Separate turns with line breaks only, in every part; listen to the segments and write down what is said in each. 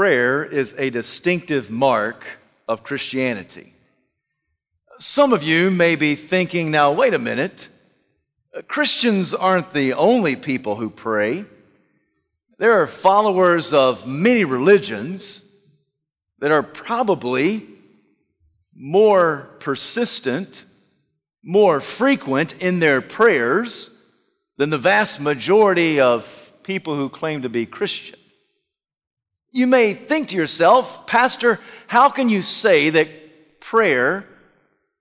prayer is a distinctive mark of Christianity. Some of you may be thinking, now, wait a minute. Christians aren't the only people who pray. There are followers of many religions that are probably more persistent, more frequent in their prayers than the vast majority of people who claim to be Christian. You may think to yourself, Pastor, how can you say that prayer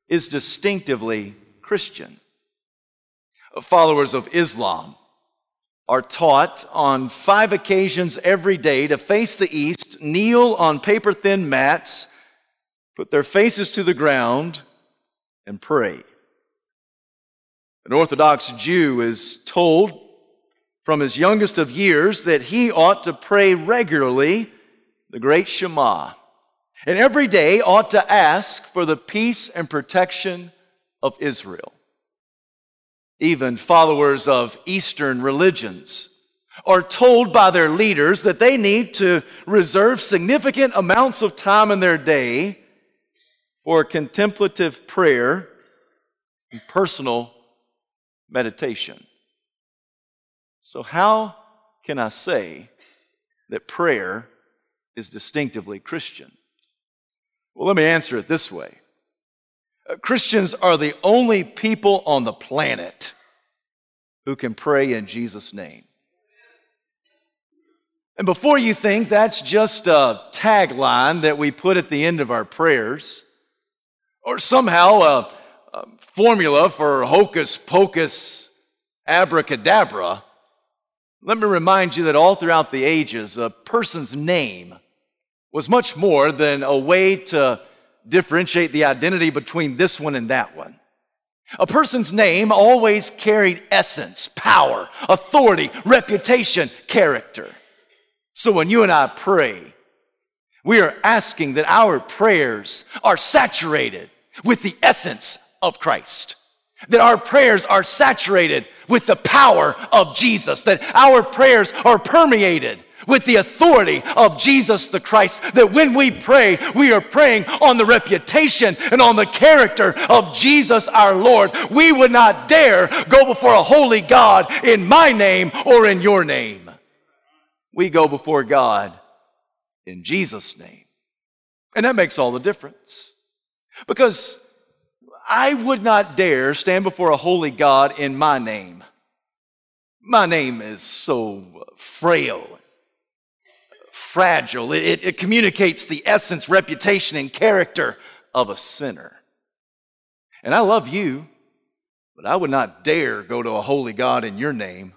is distinctively Christian? Followers of Islam are taught on five occasions every day to face the east, kneel on paper thin mats, put their faces to the ground, and pray. An Orthodox Jew is told from his youngest of years that he ought to pray regularly the great Shema, and every day ought to ask for the peace and protection of Israel. Even followers of Eastern religions are told by their leaders that they need to reserve significant amounts of time in their day for contemplative prayer and personal meditation. So, how can I say that prayer is distinctively Christian? Well, let me answer it this way uh, Christians are the only people on the planet who can pray in Jesus' name. And before you think that's just a tagline that we put at the end of our prayers, or somehow a, a formula for hocus pocus abracadabra, let me remind you that all throughout the ages, a person's name was much more than a way to differentiate the identity between this one and that one. A person's name always carried essence, power, authority, reputation, character. So when you and I pray, we are asking that our prayers are saturated with the essence of Christ that our prayers are saturated with the power of Jesus, that our prayers are permeated with the authority of Jesus the Christ, that when we pray, we are praying on the reputation and on the character of Jesus our Lord. We would not dare go before a holy God in my name or in your name. We go before God in Jesus' name. And that makes all the difference. Because I would not dare stand before a holy God in my name. My name is so frail, fragile. It, it, it, communicates the essence, reputation, and character of a sinner. And I love you, but I would not dare go to a holy God in your name.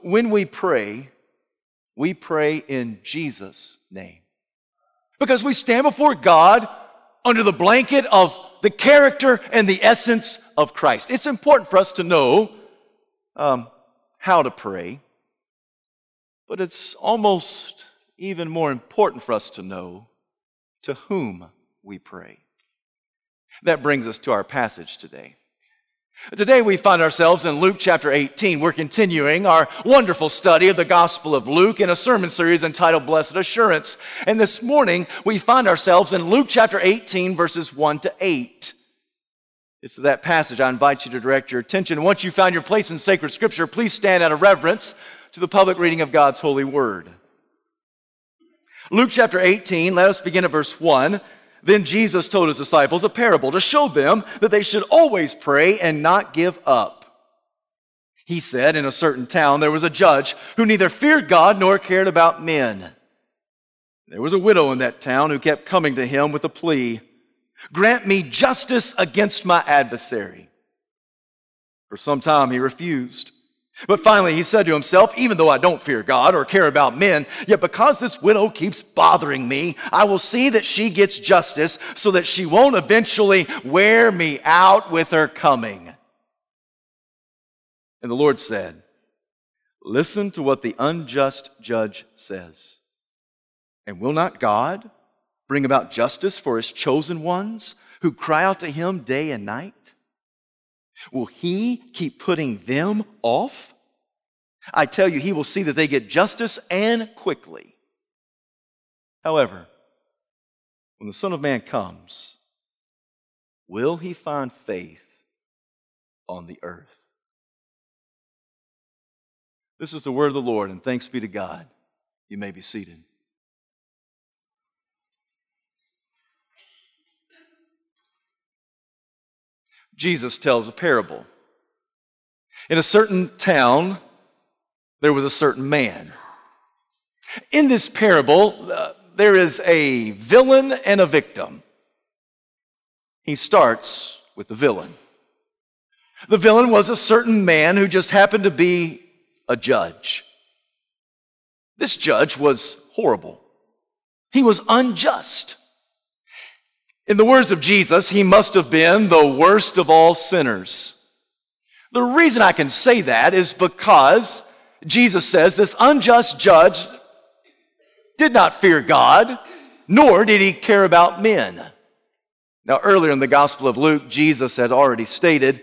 When we pray, we pray in Jesus' name. Because we stand before God under the blanket of the character and the essence of Christ. It's important for us to know um, how to pray, but it's almost even more important for us to know to whom we pray. That brings us to our passage today. Today we find ourselves in Luke chapter 18. We're continuing our wonderful study of the Gospel of Luke in a sermon series entitled Blessed Assurance. And this morning we find ourselves in Luke chapter 18, verses 1 to 8. It's that passage I invite you to direct your attention. Once you've found your place in sacred scripture, please stand out of reverence to the public reading of God's holy word. Luke chapter 18, let us begin at verse 1. Then Jesus told his disciples a parable to show them that they should always pray and not give up. He said, In a certain town there was a judge who neither feared God nor cared about men. There was a widow in that town who kept coming to him with a plea Grant me justice against my adversary. For some time he refused. But finally, he said to himself, Even though I don't fear God or care about men, yet because this widow keeps bothering me, I will see that she gets justice so that she won't eventually wear me out with her coming. And the Lord said, Listen to what the unjust judge says. And will not God bring about justice for his chosen ones who cry out to him day and night? Will he keep putting them off? I tell you, he will see that they get justice and quickly. However, when the Son of Man comes, will he find faith on the earth? This is the word of the Lord, and thanks be to God. You may be seated. Jesus tells a parable. In a certain town, there was a certain man. In this parable, uh, there is a villain and a victim. He starts with the villain. The villain was a certain man who just happened to be a judge. This judge was horrible. He was unjust. In the words of Jesus, he must have been the worst of all sinners. The reason I can say that is because Jesus says this unjust judge did not fear God, nor did he care about men. Now, earlier in the Gospel of Luke, Jesus had already stated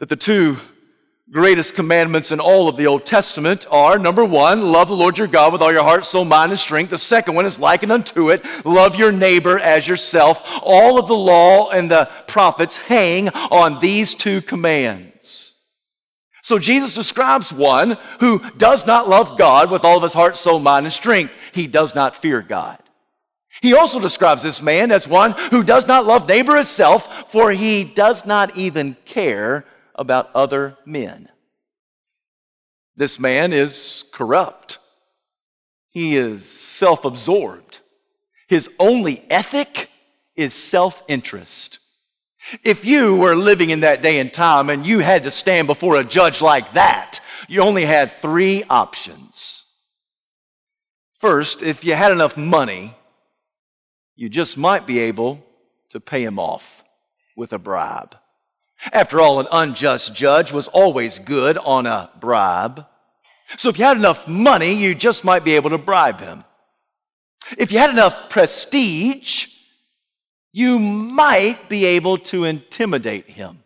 that the two greatest commandments in all of the Old Testament are number one, love the Lord your God with all your heart, soul, mind, and strength. The second one is likened unto it, love your neighbor as yourself. All of the law and the prophets hang on these two commands. So Jesus describes one who does not love God with all of his heart, soul, mind, and strength. He does not fear God. He also describes this man as one who does not love neighbor itself, for he does not even care about other men. This man is corrupt. He is self absorbed. His only ethic is self interest. If you were living in that day and time and you had to stand before a judge like that, you only had three options. First, if you had enough money, you just might be able to pay him off with a bribe. After all, an unjust judge was always good on a bribe. So if you had enough money, you just might be able to bribe him. If you had enough prestige, you might be able to intimidate him.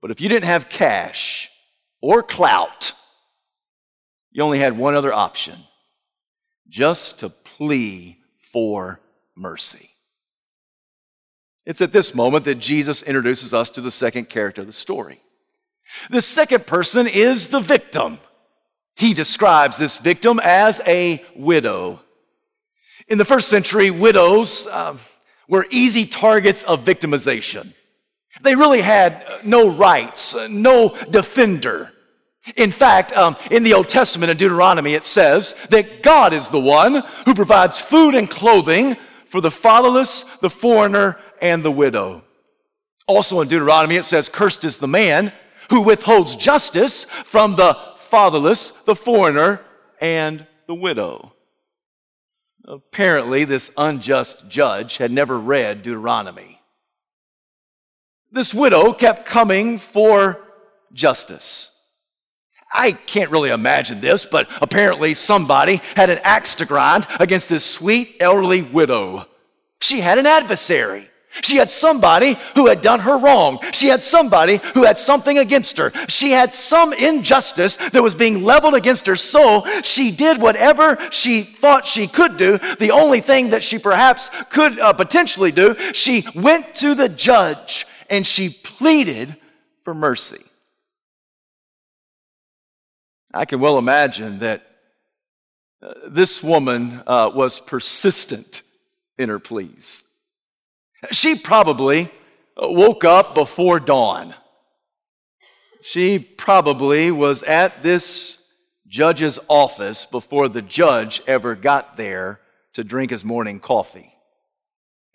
But if you didn't have cash or clout, you only had one other option just to plea for mercy. It's at this moment that Jesus introduces us to the second character of the story. The second person is the victim. He describes this victim as a widow. In the first century, widows uh, were easy targets of victimization. They really had no rights, no defender. In fact, um, in the Old Testament in Deuteronomy, it says that God is the one who provides food and clothing for the fatherless, the foreigner, and the widow. Also in Deuteronomy, it says, Cursed is the man who withholds justice from the fatherless, the foreigner, and the widow. Apparently, this unjust judge had never read Deuteronomy. This widow kept coming for justice. I can't really imagine this, but apparently somebody had an axe to grind against this sweet elderly widow. She had an adversary. She had somebody who had done her wrong. She had somebody who had something against her. She had some injustice that was being leveled against her. So she did whatever she thought she could do. The only thing that she perhaps could uh, potentially do, she went to the judge and she pleaded for mercy. I can well imagine that uh, this woman uh, was persistent in her pleas. She probably woke up before dawn. She probably was at this judge's office before the judge ever got there to drink his morning coffee.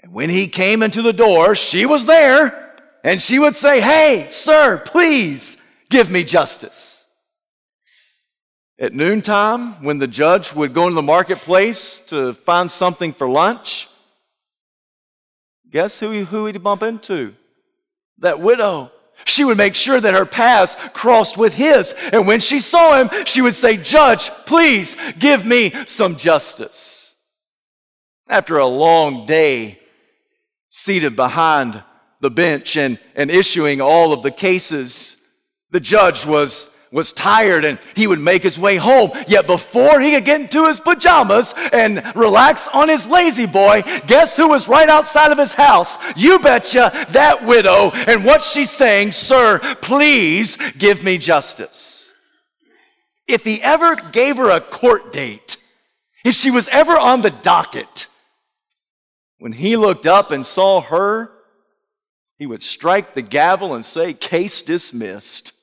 And when he came into the door, she was there, and she would say, Hey, sir, please give me justice. At noontime, when the judge would go into the marketplace to find something for lunch, Guess who, who he'd bump into? That widow. She would make sure that her paths crossed with his. And when she saw him, she would say, Judge, please give me some justice. After a long day, seated behind the bench and, and issuing all of the cases, the judge was was tired and he would make his way home. Yet before he could get into his pajamas and relax on his La-Z-Boy, guess who was right outside of his house? You betcha, that widow. And what she's saying, sir, please give me justice. If he ever gave her a court date, if she was ever on the docket, when he looked up and saw her, he would strike the gavel and say, Case dismissed.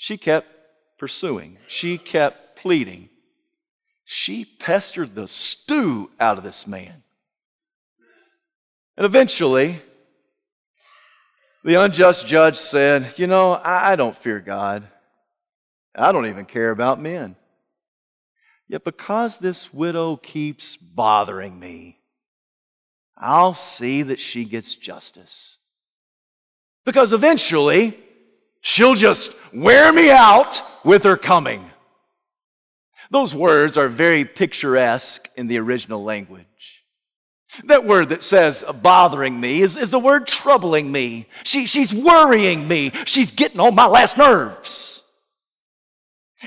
She kept pursuing, she kept pleading. She pestered the stew out of this man. And eventually, the unjust judge said, You know, I, don't fear God. I don't even care about men. Yet because this widow keeps bothering me, I'll see that she gets justice. Because eventually, She'll just wear me out with her coming. Those words are very picturesque in the original language. That word that says uh, bothering me is, is the word troubling me. She, she's worrying me. She's getting on my last nerves.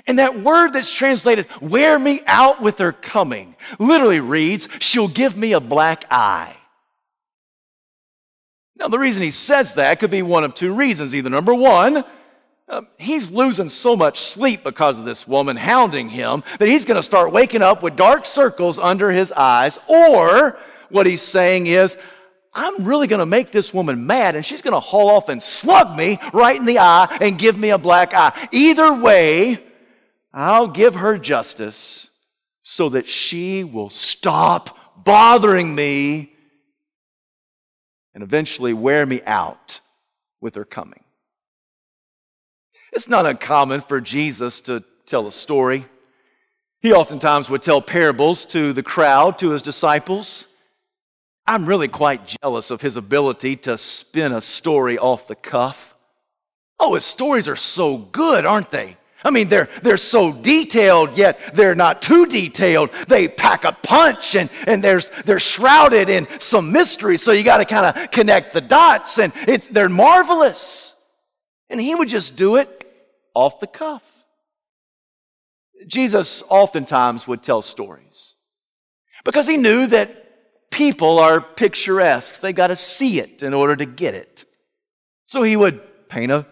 And that word that's translated, wear me out with her coming, literally reads, she'll give me a black eye. Now, the reason he says that could be one of two reasons. Either number one, uh, he's losing so much sleep because of this woman hounding him that he's going to start waking up with dark circles under his eyes. Or what he's saying is, I'm really going to make this woman mad and she's going to haul off and slug me right in the eye and give me a black eye. Either way, I'll give her justice so that she will stop bothering me and eventually wear me out with her coming. It's not uncommon for Jesus to tell a story. He oftentimes would tell parables to the crowd, to his disciples. I'm really quite jealous of his ability to spin a story off the cuff. Oh, his stories are so good, aren't they? I mean, they're, they're so detailed, yet they're not too detailed. They pack a punch and, and there's, they're shrouded in some mystery, so you got to kind of connect the dots, and it, they're marvelous. And he would just do it off the cuff. Jesus oftentimes would tell stories because he knew that people are picturesque. They got to see it in order to get it. So he would paint a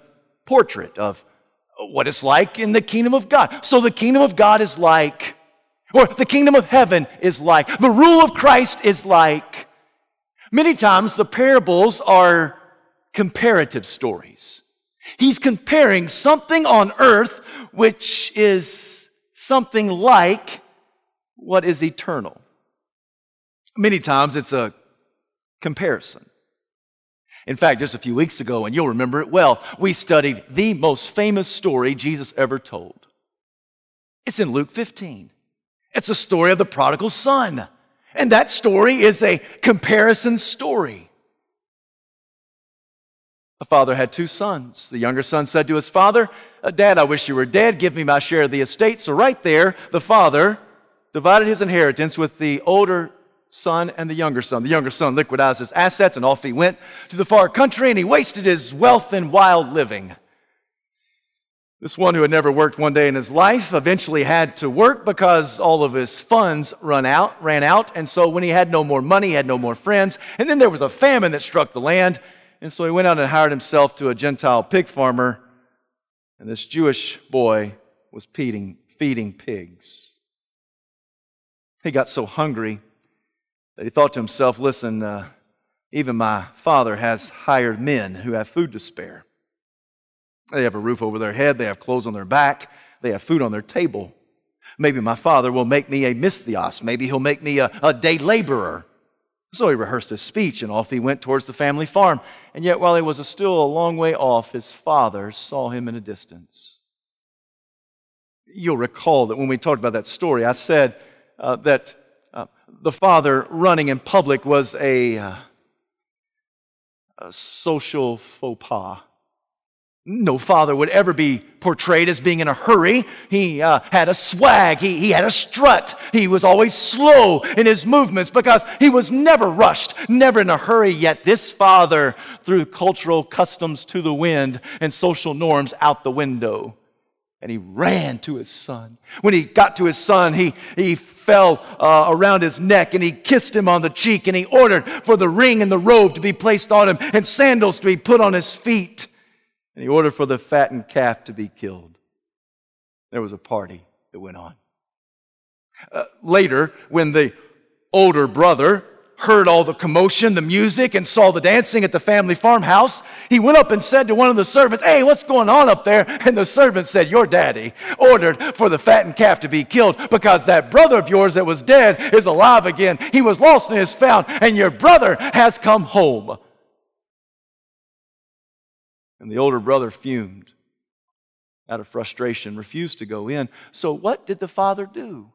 portrait of what it's like in the kingdom of God. So the kingdom of God is like, or the kingdom of heaven is like, the rule of Christ is like. Many times the parables are comparative stories. He's comparing something on earth which is something like what is eternal. Many times it's a comparison. In fact, just a few weeks ago, and you'll remember it well, we studied the most famous story Jesus ever told. It's in Luke 15. It's a story of the prodigal son. And that story is a comparison story. A father had two sons. The younger son said to his father, Dad, I wish you were dead. Give me my share of the estate. So, right there, the father divided his inheritance with the older son and the younger son. The younger son liquidized his assets and off he went to the far country and he wasted his wealth in wild living. This one who had never worked one day in his life eventually had to work because all of his funds run out, ran out. And so when he had no more money, he had no more friends. And then there was a famine that struck the land. And so he went out and hired himself to a Gentile pig farmer. And this Jewish boy was feeding, feeding pigs. He got so hungry he thought to himself, listen, uh, even my father has hired men who have food to spare. They have a roof over their head, they have clothes on their back, they have food on their table. Maybe my father will make me a misthios. Maybe he'll make me a, a day laborer. So he rehearsed his speech and off he went towards the family farm. And yet, while he was still a long way off, his father saw him in a distance. You'll recall that when we talked about that story, I said uh, that the father running in public was a, uh, a social faux pas. No father would ever be portrayed as being in a hurry. He uh, had a swag. He, he had a strut. He was always slow in his movements because he was never rushed, never in a hurry. Yet this father threw cultural customs to the wind and social norms out the window. And he ran to his son. When he got to his son, he, he fell uh, around his neck and he kissed him on the cheek and he ordered for the ring and the robe to be placed on him and sandals to be put on his feet. And he ordered for the fattened calf to be killed. There was a party that went on. Uh, later, when the older brother heard all the commotion, the music, and saw the dancing at the family farmhouse, he went up and said to one of the servants, Hey, what's going on up there? And the servant said, Your daddy ordered for the fattened calf to be killed because that brother of yours that was dead is alive again. He was lost and is found, and your brother has come home. And the older brother fumed out of frustration, refused to go in. So, what did the father do?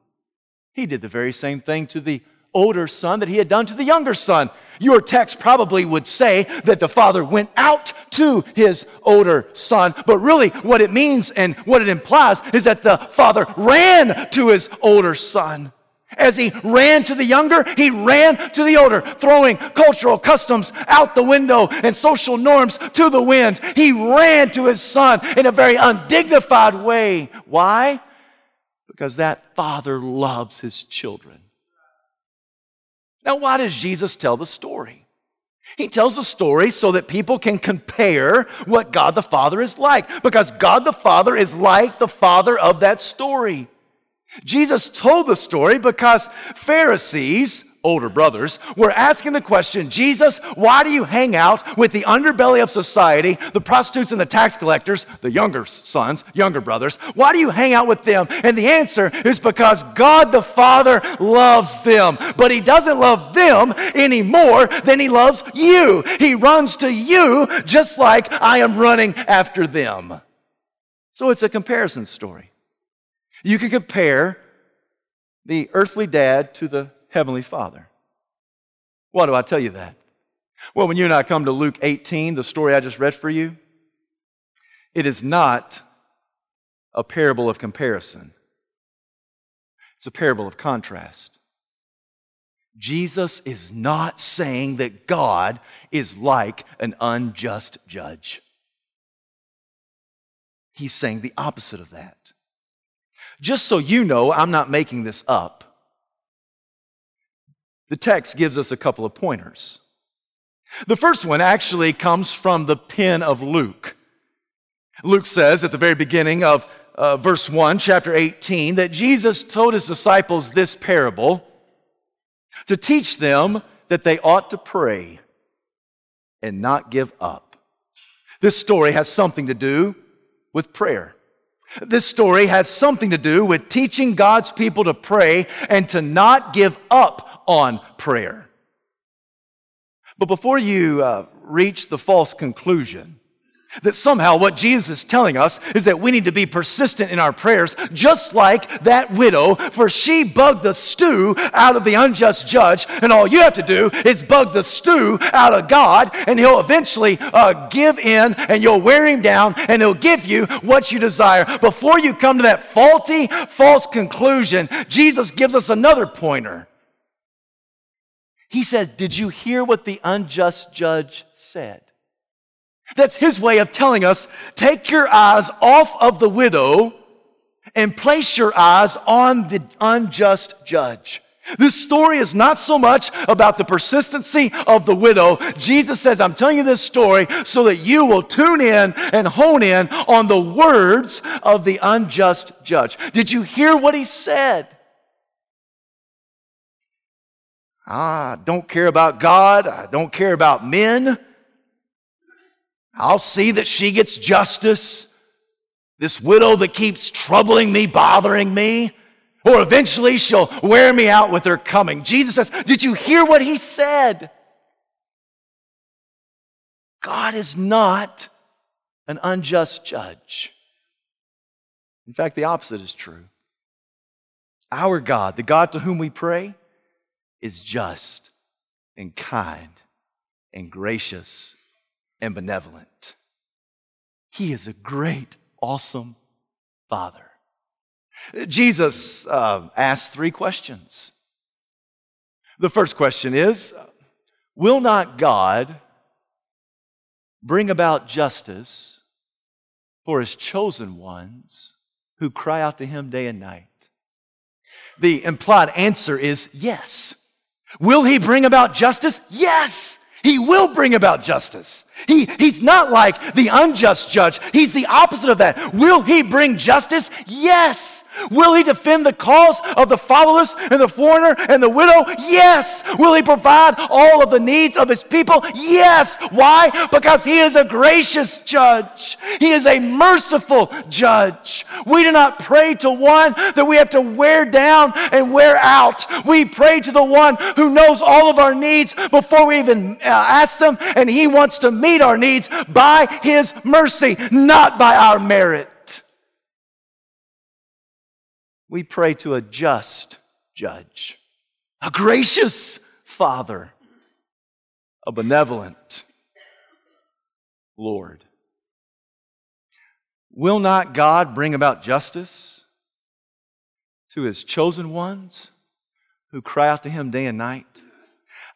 He did the very same thing to the older son that he had done to the younger son. Your text probably would say that the father went out to his older son, but really what it means and what it implies is that the father ran to his older son. As he ran to the younger, he ran to the older, throwing cultural customs out the window and social norms to the wind. He ran to his son in a very undignified way. Why? Because that father loves his children. Now, why does Jesus tell the story? He tells the story so that people can compare what God the Father is like, because God the Father is like the Father of that story. Jesus told the story because Pharisees older brothers, were asking the question Jesus, why do you hang out with the underbelly of society, the prostitutes and the tax collectors, the younger sons, younger brothers? Why do you hang out with them? And the answer is because God the Father loves them, but He doesn't love them any more than He loves you. He runs to you just like I am running after them. So it's a comparison story. You can compare the earthly dad to the Heavenly Father. Why do I tell you that? Well, when you and I come to Luke 18, the story I just read for you, it is not a parable of comparison, it's a parable of contrast. Jesus is not saying that God is like an unjust judge. He's saying the opposite of that. Just so you know, I'm not making this up. The text gives us a couple of pointers. The first one actually comes from the pen of Luke. Luke says at the very beginning of uh, verse 1, chapter 18, that Jesus told his disciples this parable to teach them that they ought to pray and not give up. This story has something to do with prayer. This story has something to do with teaching God's people to pray and to not give up on prayer. But before you uh, reach the false conclusion that somehow what Jesus is telling us is that we need to be persistent in our prayers, just like that widow, for she bugged the stew out of the unjust judge, and all you have to do is bug the stew out of God, and He'll eventually uh, give in, and you'll wear Him down, and He'll give you what you desire. Before you come to that faulty, false conclusion, Jesus gives us another pointer. He says, Did you hear what the unjust judge said? That's his way of telling us take your eyes off of the widow and place your eyes on the unjust judge. This story is not so much about the persistency of the widow. Jesus says, I'm telling you this story so that you will tune in and hone in on the words of the unjust judge. Did you hear what he said? I don't care about God. I don't care about men. I'll see that she gets justice. This widow that keeps troubling me, bothering me. Or eventually she'll wear me out with her coming. Jesus says, Did you hear what he said? God is not an unjust judge. In fact, the opposite is true. Our God, the God to whom we pray, is just and kind and gracious and benevolent. He is a great, awesome Father. Jesus uh, asked three questions. The first question is Will not God bring about justice for his chosen ones who cry out to him day and night? The implied answer is yes. Will he bring about justice? Yes. He will bring about justice. He, he's not like the unjust judge. He's the opposite of that. Will he bring justice? Yes. Will he defend the cause of the fatherless and the foreigner and the widow? Yes. Will he provide all of the needs of his people? Yes. Why? Because he is a gracious judge. He is a merciful judge. We do not pray to one that we have to wear down and wear out. We pray to the one who knows all of our needs before we even uh, ask them, and he wants to meet our needs by his mercy, not by our merit. We pray to a just judge, a gracious Father, a benevolent Lord. Will not God bring about justice to his chosen ones who cry out to him day and night?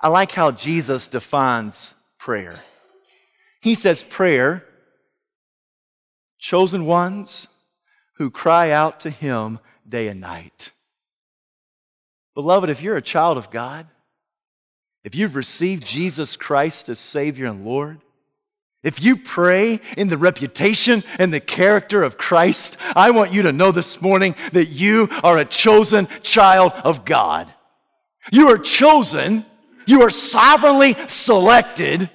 I like how Jesus defines prayer. He says, Prayer, chosen ones who cry out to him day and night. Beloved, if you're a child of God, if you've received Jesus Christ as Savior and Lord, if you pray in the reputation and the character of Christ, I want you to know this morning that you are a chosen child of God. You are chosen, you are sovereignly selected,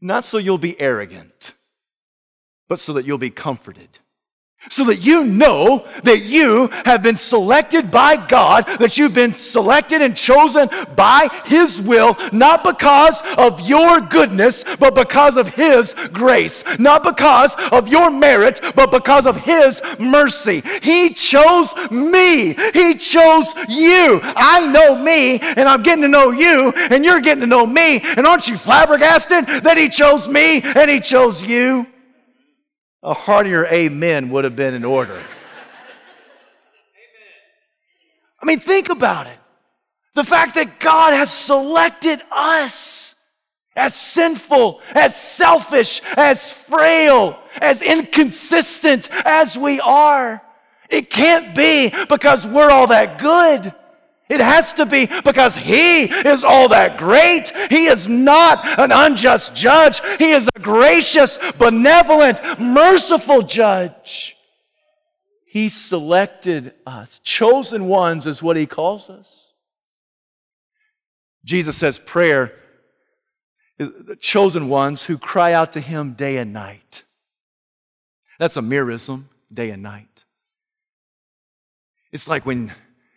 not so you'll be arrogant, but so that you'll be comforted so that you know that you have been selected by God, that you've been selected and chosen by His will, not because of your goodness, but because of His grace, not because of your merit, but because of His mercy. He chose me, He chose you. I know me, and I'm getting to know you, and you're getting to know me, and aren't you flabbergasted that He chose me and He chose you? A heartier amen would have been in order. I mean, think about it. The fact that God has selected us as sinful, as selfish, as frail, as inconsistent as we are. It can't be because we're all that good. It has to be because He is all that great. He is not an unjust judge. He is a gracious, benevolent, merciful judge. He selected us. Chosen ones is what He calls us. Jesus says prayer is the chosen ones who cry out to Him day and night. That's a merism, day and night. It's like when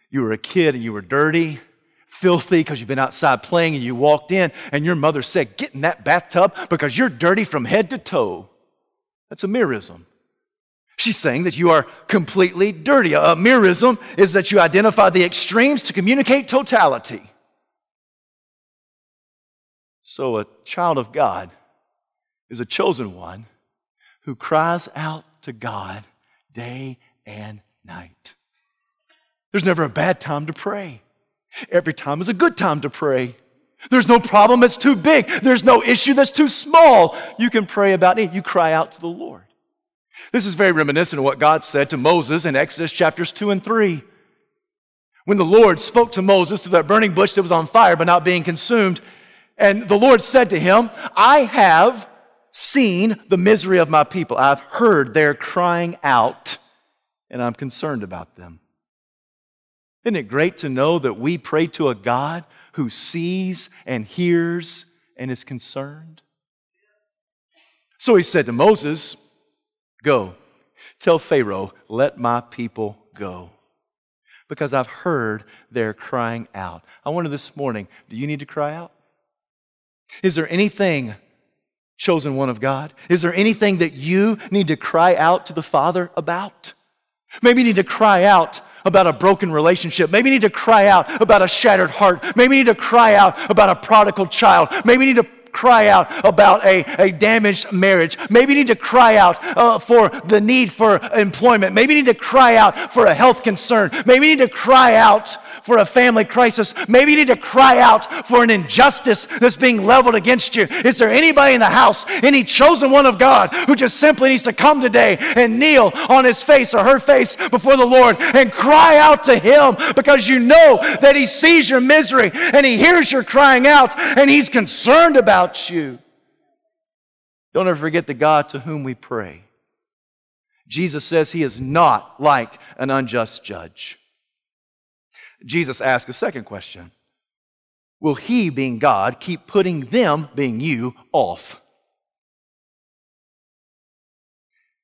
you were a kid and you were dirty, filthy because you've been outside playing and you walked in and your mother said, Get in that bathtub because you're dirty from head to toe. That's a merism. She's saying that you are completely dirty. A merism is that you identify the extremes to communicate totality. So, a child of God is a chosen one who cries out to God day and night. There's never a bad time to pray. Every time is a good time to pray. There's no problem that's too big. There's no issue that's too small. You can pray about it. You cry out to the Lord. This is very reminiscent of what God said to Moses in Exodus chapters 2 and 3. When the Lord spoke to Moses through that burning bush that was on fire but not being consumed, and the Lord said to him, I have seen the misery of my people. I've heard their crying out, and I'm concerned about them. Isn't it great to know that we pray to a God who sees and hears and is concerned? So he said to Moses, Go, tell Pharaoh, let my people go. Because I've heard their crying out. I wonder this morning, do you need to cry out? Is there anything, chosen one of God, is there anything that you need to cry out to the Father about? Maybe you need to cry out about a broken relationship. Maybe you need to cry out about a shattered heart. Maybe you need to cry out about a prodigal child. Maybe you need to cry out about a, a damaged marriage. Maybe you need to cry out uh, for the need for employment. Maybe you need to cry out for a health concern. Maybe you need to cry out for a family crisis. Maybe you need to cry out for an injustice that's being leveled against you. Is there anybody in the house, any chosen one of God, who just simply needs to come today and kneel on his face or her face before the Lord and cry out to him because you know that he sees your misery and he hears your crying out and he's concerned about you? Don't ever forget the God to whom we pray. Jesus says he is not like an unjust judge. Jesus asked a second question Will he, being God, keep putting them, being you, off?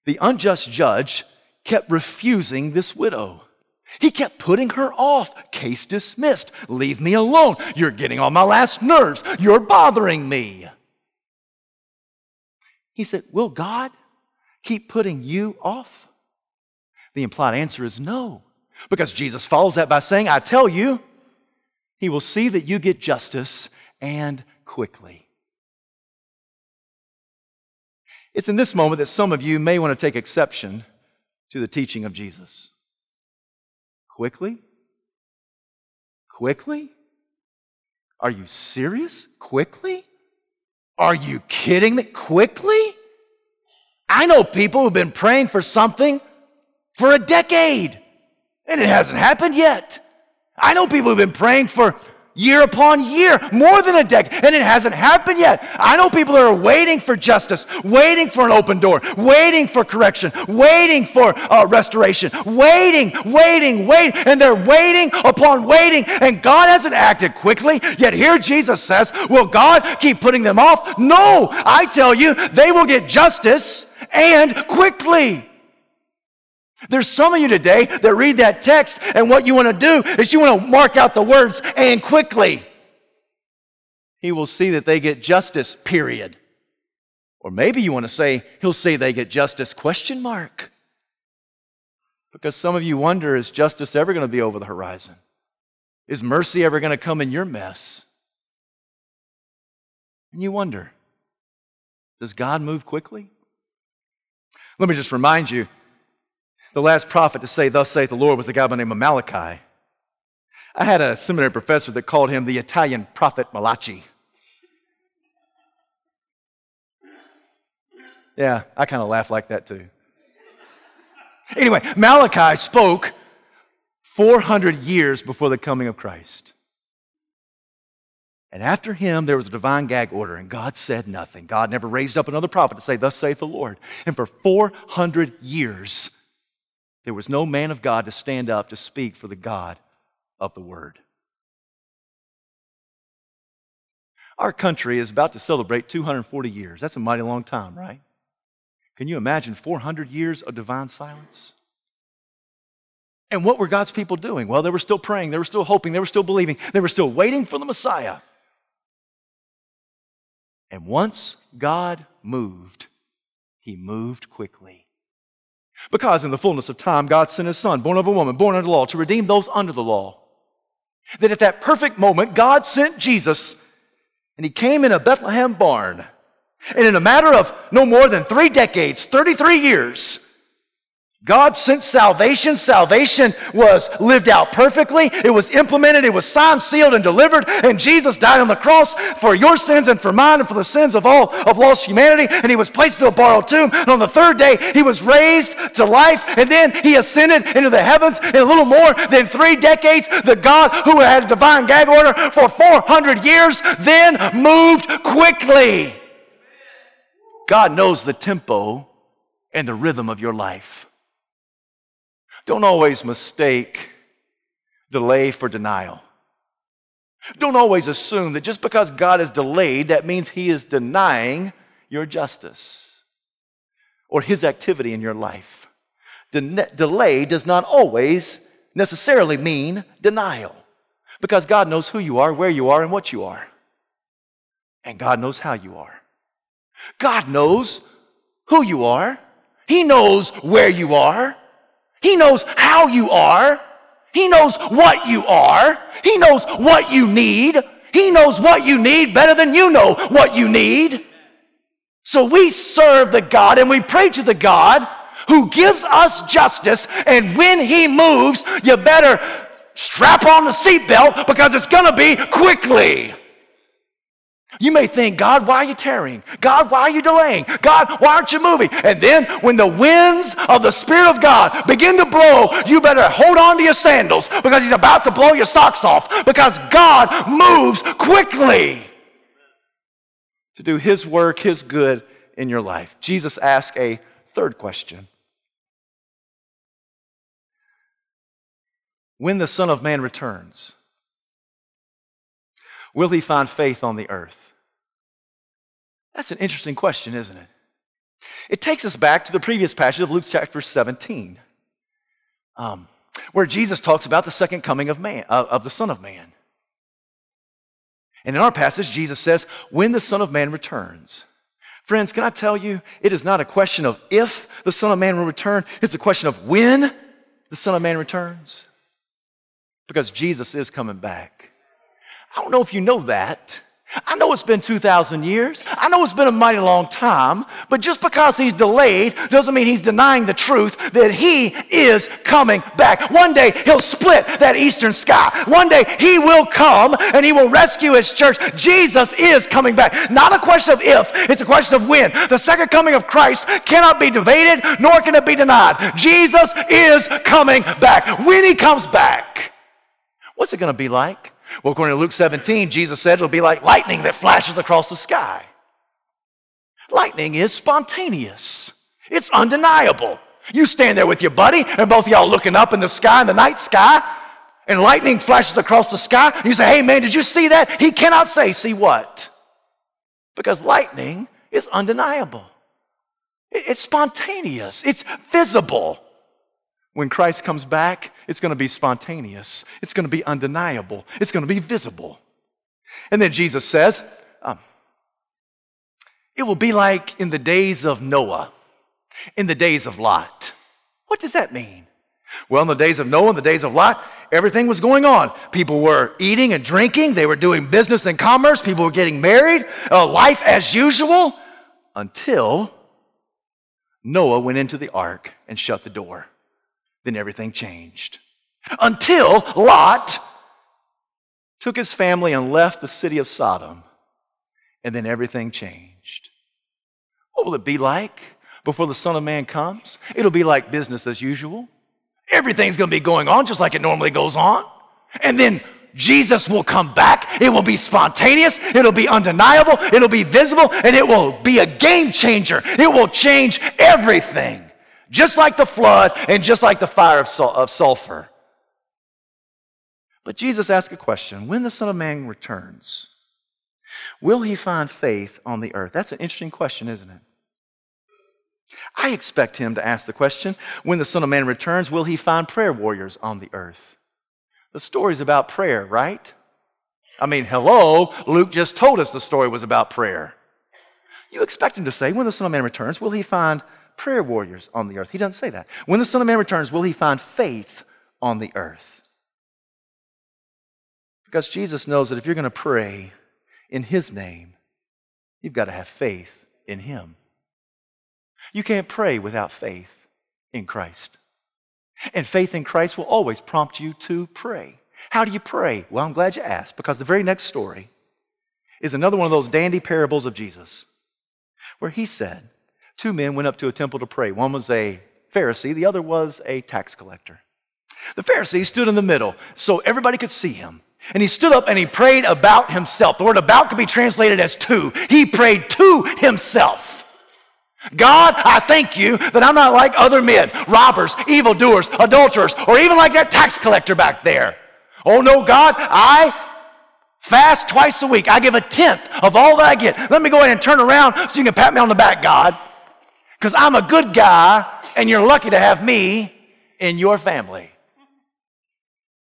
The unjust judge kept refusing this widow. He kept putting her off. Case dismissed. Leave me alone. You're getting on my last nerves. You're bothering me. He said, Will God keep putting you off? The implied answer is no. Because Jesus follows that by saying, I tell you, he will see that you get justice and quickly. It's in this moment that some of you may want to take exception to the teaching of Jesus. Quickly? Quickly? Are you serious? Quickly? Are you kidding me? Quickly? I know people who've been praying for something for a decade. And it hasn't happened yet. I know people who've been praying for year upon year, more than a decade, and it hasn't happened yet. I know people that are waiting for justice, waiting for an open door, waiting for correction, waiting for uh, restoration, waiting, waiting, waiting, and they're waiting upon waiting, and God hasn't acted quickly. Yet here Jesus says, Will God keep putting them off? No, I tell you, they will get justice and quickly. There's some of you today that read that text, and what you want to do is you want to mark out the words and quickly. He will see that they get justice, period. Or maybe you want to say, he'll see they get justice, question mark. Because some of you wonder, is justice ever going to be over the horizon? Is mercy ever going to come in your mess? And you wonder, does God move quickly? Let me just remind you the last prophet to say, Thus saith the Lord, was a guy by the name of Malachi. I had a seminary professor that called him the Italian prophet Malachi. Yeah, I kind of laugh like that too. Anyway, Malachi spoke 400 years before the coming of Christ. And after him, there was a divine gag order, and God said nothing. God never raised up another prophet to say, Thus saith the Lord. And for 400 years, there was no man of God to stand up to speak for the God of the Word. Our country is about to celebrate 240 years. That's a mighty long time, right? Can you imagine 400 years of divine silence? And what were God's people doing? Well, they were still praying, they were still hoping, they were still believing, they were still waiting for the Messiah. And once God moved, he moved quickly. Because in the fullness of time, God sent his son, born of a woman, born under the law, to redeem those under the law. That at that perfect moment, God sent Jesus, and he came in a Bethlehem barn. And in a matter of no more than three decades, 33 years, God sent salvation. Salvation was lived out perfectly. It was implemented. It was signed, sealed, and delivered. And Jesus died on the cross for your sins and for mine and for the sins of all of lost humanity. And he was placed into a borrowed tomb. And on the third day, he was raised to life. And then he ascended into the heavens in a little more than three decades. The God who had a divine gag order for 400 years then moved quickly. God knows the tempo and the rhythm of your life. Don't always mistake delay for denial. Don't always assume that just because God is delayed, that means He is denying your justice or His activity in your life. De- delay does not always necessarily mean denial because God knows who you are, where you are, and what you are. And God knows how you are. God knows who you are, He knows where you are. He knows how you are. He knows what you are. He knows what you need. He knows what you need better than you know what you need. So we serve the God and we pray to the God who gives us justice. And when He moves, you better strap on the seatbelt because it's going to be quickly. You may think, God, why are you tarrying? God, why are you delaying? God, why aren't you moving? And then when the winds of the Spirit of God begin to blow, you better hold on to your sandals because He's about to blow your socks off because God moves quickly to do His work, His good in your life. Jesus asked a third question When the Son of Man returns, will He find faith on the earth? That's an interesting question, isn't it? It takes us back to the previous passage of Luke chapter 17, um, where Jesus talks about the second coming of man, uh, of the Son of Man. And in our passage, Jesus says, when the Son of Man returns. Friends, can I tell you, it is not a question of if the Son of Man will return, it's a question of when the Son of Man returns. Because Jesus is coming back. I don't know if you know that. I know it's been 2,000 years. I know it's been a mighty long time, but just because he's delayed doesn't mean he's denying the truth that he is coming back. One day he'll split that eastern sky. One day he will come and he will rescue his church. Jesus is coming back. Not a question of if, it's a question of when. The second coming of Christ cannot be debated, nor can it be denied. Jesus is coming back. When he comes back, what's it going to be like? Well, according to Luke 17, Jesus said it'll be like lightning that flashes across the sky. Lightning is spontaneous, it's undeniable. You stand there with your buddy, and both y'all looking up in the sky, in the night sky, and lightning flashes across the sky. you say, Hey, man, did you see that? He cannot say, See what? Because lightning is undeniable, it's spontaneous, it's visible. When Christ comes back, it's going to be spontaneous. It's going to be undeniable. It's going to be visible. And then Jesus says, um, it will be like in the days of Noah, in the days of Lot. What does that mean? Well, in the days of Noah, in the days of Lot, everything was going on. People were eating and drinking, they were doing business and commerce, people were getting married, uh, life as usual, until Noah went into the ark and shut the door then everything changed. Until Lot took his family and left the city of Sodom, and then everything changed. What will it be like before the Son of Man comes? It'll be like business as usual. Everything's going to be going on just like it normally goes on. And then Jesus will come back. It will be spontaneous. It'll be undeniable. It'll be visible. And it will be a game changer. It will change everything just like the flood and just like the fire of, sul- of sulfur. But Jesus asked a question when the Son of Man returns, will he find faith on the earth? That's an interesting question, isn't it? I expect him to ask the question when the Son of Man returns, will he find prayer warriors on the earth? The story's about prayer, right? I mean, hello, Luke just told us the story was about prayer. You expect him to say, when the Son of Man returns, will he find prayer warriors on the earth. He doesn't say that. When the Son of Man returns, will he find faith on the earth? Because Jesus knows that if you're going to pray in his name, you've got to have faith in him. You can't pray without faith in Christ. And faith in Christ will always prompt you to pray. How do you pray? Well, I'm glad you asked because the very next story is another one of those dandy parables of Jesus where he said, two men went up to a temple to pray. One was a Pharisee, the other was a tax collector. The Pharisee stood in the middle so everybody could see him. And he stood up and he prayed about himself. The word about could be translated as to. He prayed to himself. God, I thank you that I'm not like other men, robbers, evildoers, adulterers, or even like that tax collector back there. Oh no, God, I fast twice a week. I give a tenth of all that I get. Let me go ahead and turn around so you can pat me on the back, God because I'm a good guy and you're lucky to have me in your family.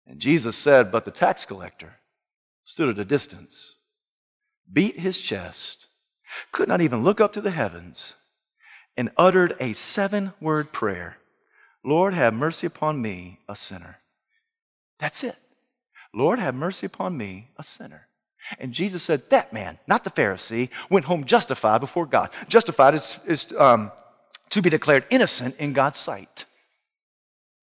And Jesus said, But the tax collector stood at a distance, beat his chest, could not even look up to the heavens, and uttered a seven word prayer Lord, have mercy upon me, a sinner. That's it. Lord, have mercy upon me, a sinner. And Jesus said, That man, not the Pharisee, went home justified before God. Justified is, is um, to be declared innocent in God's sight.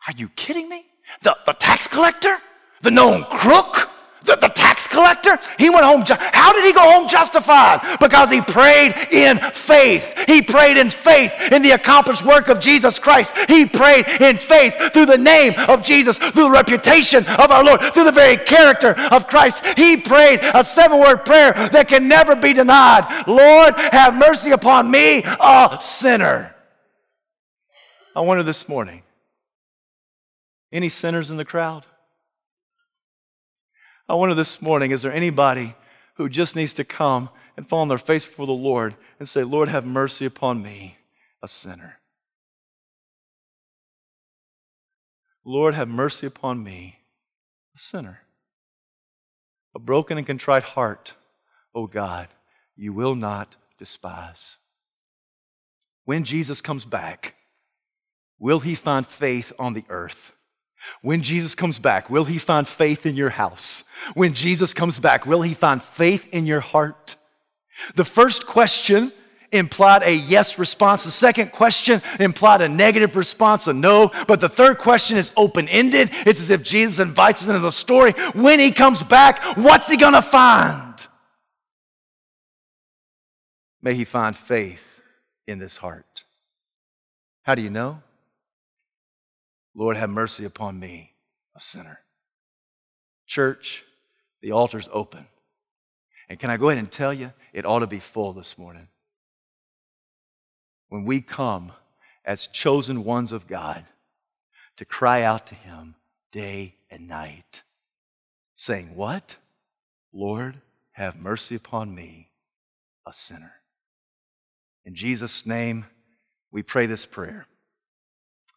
Are you kidding me? The, the tax collector? The known crook? The, the tax collector? He went home. Ju- How did he go home justified? Because he prayed in faith. He prayed in faith in the accomplished work of Jesus Christ. He prayed in faith through the name of Jesus, through the reputation of our Lord, through the very character of Christ. He prayed a seven word prayer that can never be denied Lord, have mercy upon me, a sinner. I wonder this morning any sinners in the crowd? I wonder this morning, is there anybody who just needs to come and fall on their face before the Lord and say, Lord, have mercy upon me, a sinner? Lord, have mercy upon me, a sinner. A broken and contrite heart, O oh God, you will not despise. When Jesus comes back, will he find faith on the earth? When Jesus comes back, will he find faith in your house? When Jesus comes back, will he find faith in your heart? The first question implied a yes response. The second question implied a negative response, a no. But the third question is open ended. It's as if Jesus invites us into the story. When he comes back, what's he going to find? May he find faith in this heart. How do you know? Lord, have mercy upon me, a sinner. Church, the altar's open. And can I go ahead and tell you, it ought to be full this morning. When we come as chosen ones of God to cry out to Him day and night, saying, What? Lord, have mercy upon me, a sinner. In Jesus' name, we pray this prayer.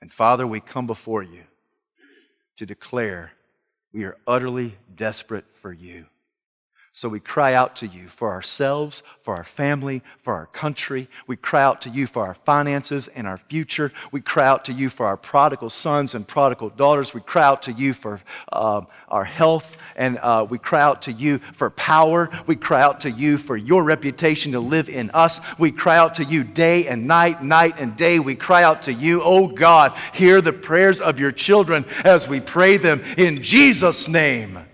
And Father, we come before you to declare we are utterly desperate for you. So we cry out to you for ourselves, for our family, for our country. We cry out to you for our finances and our future. We cry out to you for our prodigal sons and prodigal daughters. We cry out to you for um, our health and uh, we cry out to you for power. We cry out to you for your reputation to live in us. We cry out to you day and night, night and day. We cry out to you, oh God, hear the prayers of your children as we pray them in Jesus' name.